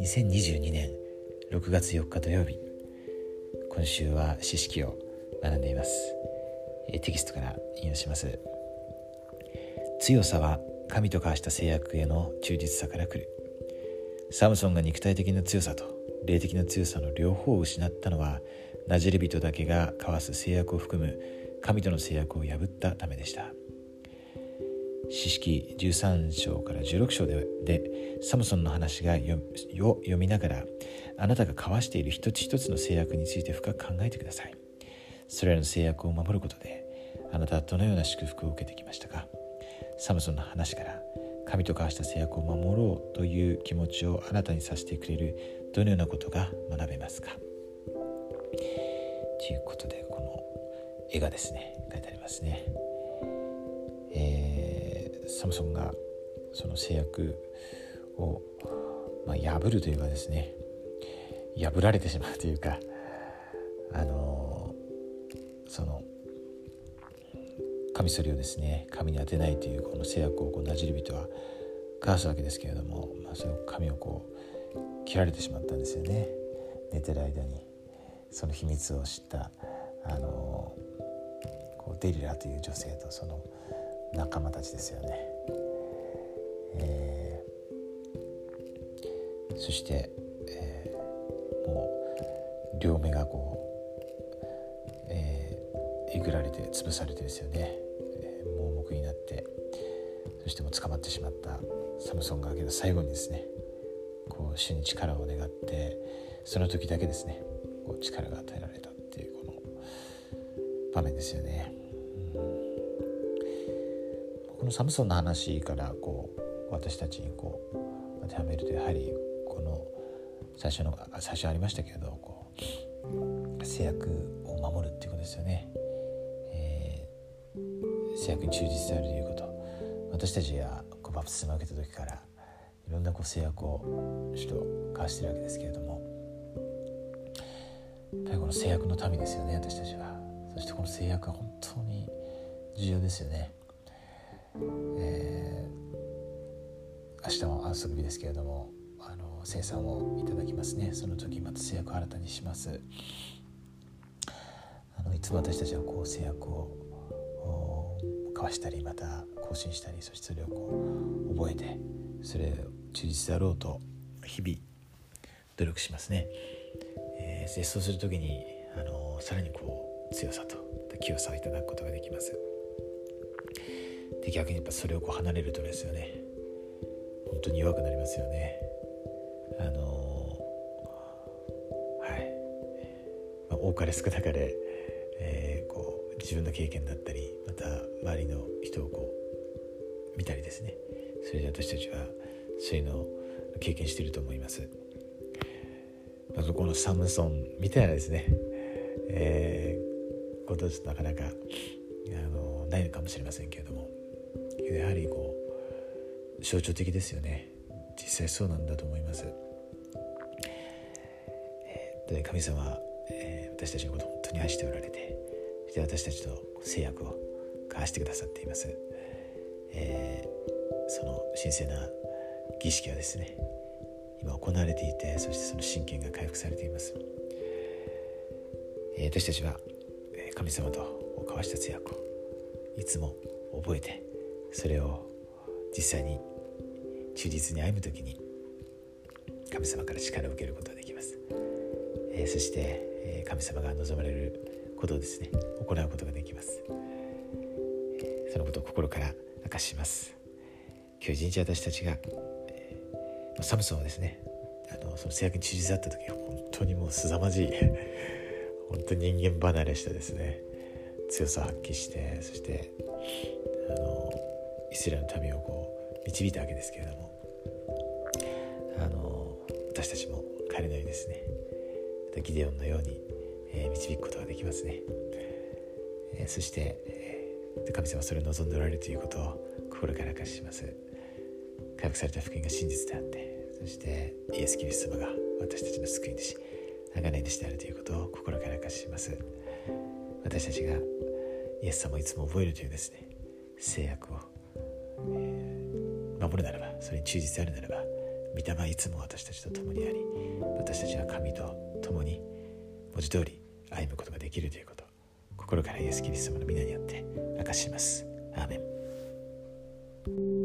2022年6月4日土曜日今週は詩式を学んでいます。テキストから引用します。強さは神と交わした制約への忠実さから来る。サムソンが肉体的な強さと霊的な強さの両方を失ったのはナジレ人だけが交わす制約を含む神との制約を破ったためでした。詩式13章から16章ででサムソンの話が読読みながらあなたが交わしている一つ一つの制約について深く考えてください。それらの制約を守ることであなたはどのような祝福を受けてきましたか。サムソンの話から神と交わした制約を守ろうという気持ちをあなたにさせてくれるどのようなことが学べますか。ということでこの絵がですね書いてありますね。サムソンがその制約を、まあ、破るというかですね破られてしまうというかあのそのカミソリをですね神に当てないというこの制約をこうなじる人は交わすわけですけれども、まあ、その神をこう切られてしまったんですよね。寝てる間に。その秘密を知ったあのこうデリラという女性とその仲間たちですよね。えー、そして、えー、もう両目がこう、えー、えぐられて潰されてですよね、えー、盲目になってそしても捕まってしまったサムソンがけど最後にですねこう主に力を願ってその時だけですねこう力が与えられたっていうこの場面ですよね。このサムソンの話からこう私たちにこう当てはめるとやはりこの最初の最初ありましたけれどこう制約を守るっていうことですよね、えー、制約に忠実であるということ。私たちがこうバプテスマを受けた時からいろんなこう制約を主と交わしてるわけですけれども。やっぱりこの制約の民ですよね私たちは。そしてこの制約は本当に重要ですよね。えー、明日も安息日ですけれどもあの生産をいただきますね。その時また制約を新たにします。あのいつも私たちはこう制約を交わしたりまた更新したりそしてそれをこう覚えてそれを忠実であろうと日々努力しますね、えー、そうする時にあのさらにこう強さと清さをいただくことができます。で逆にやっぱそれをこう離れるとですよね。本当に弱くなりますよね。あの、はい、まあ、多かれ少なかれ、えー、こう自分の経験だったりまた周りの人をこう見たりですね。それで私たちはそういうのを経験していると思います、まあ、このサムソンみたいなですね、えー、ことちょっとなかなかあのないのかもしれませんけれども。やはりこう象徴的ですよね。実際そうなんだと思います、えー、神様、えー、私たちのことを本当に愛しておられてそして私たちと制約を交わしてくださっています、えー、その神聖な儀式はですね今行われていてそしてその神経が回復されています、えー、私たちは神様と交わした制約をいつも覚えてそれを実際に忠実に歩む時に神様から力を受けることができます、えー、そして、えー、神様が望まれることをですね行うことができます、えー、そのことを心から明かします。今日一日私たちが、えー、サムソンはですねあのその制約に忠実だった時本当にもう凄まじい 本当に人間離れしたですね強さを発揮してそしてスラの民をこう導いたわけですけれどもあの私たちも彼のようにですねギデオンのように、えー、導くことができますね、えー、そして、えー、神様それを望んでおられるということを心から明かします。回復された福音が真実であってそしてイエス・キリスト様が私たちの救い主贖い主であるということを心から明かします。私たちがイエス様をいつも覚えるというですね制約を守るならばそれに忠実であるならば御霊はいつも私たちと共にあり私たちは神と共に文字通り歩むことができるということ心からイエス・キリスト様の皆によって明かします。アーメン。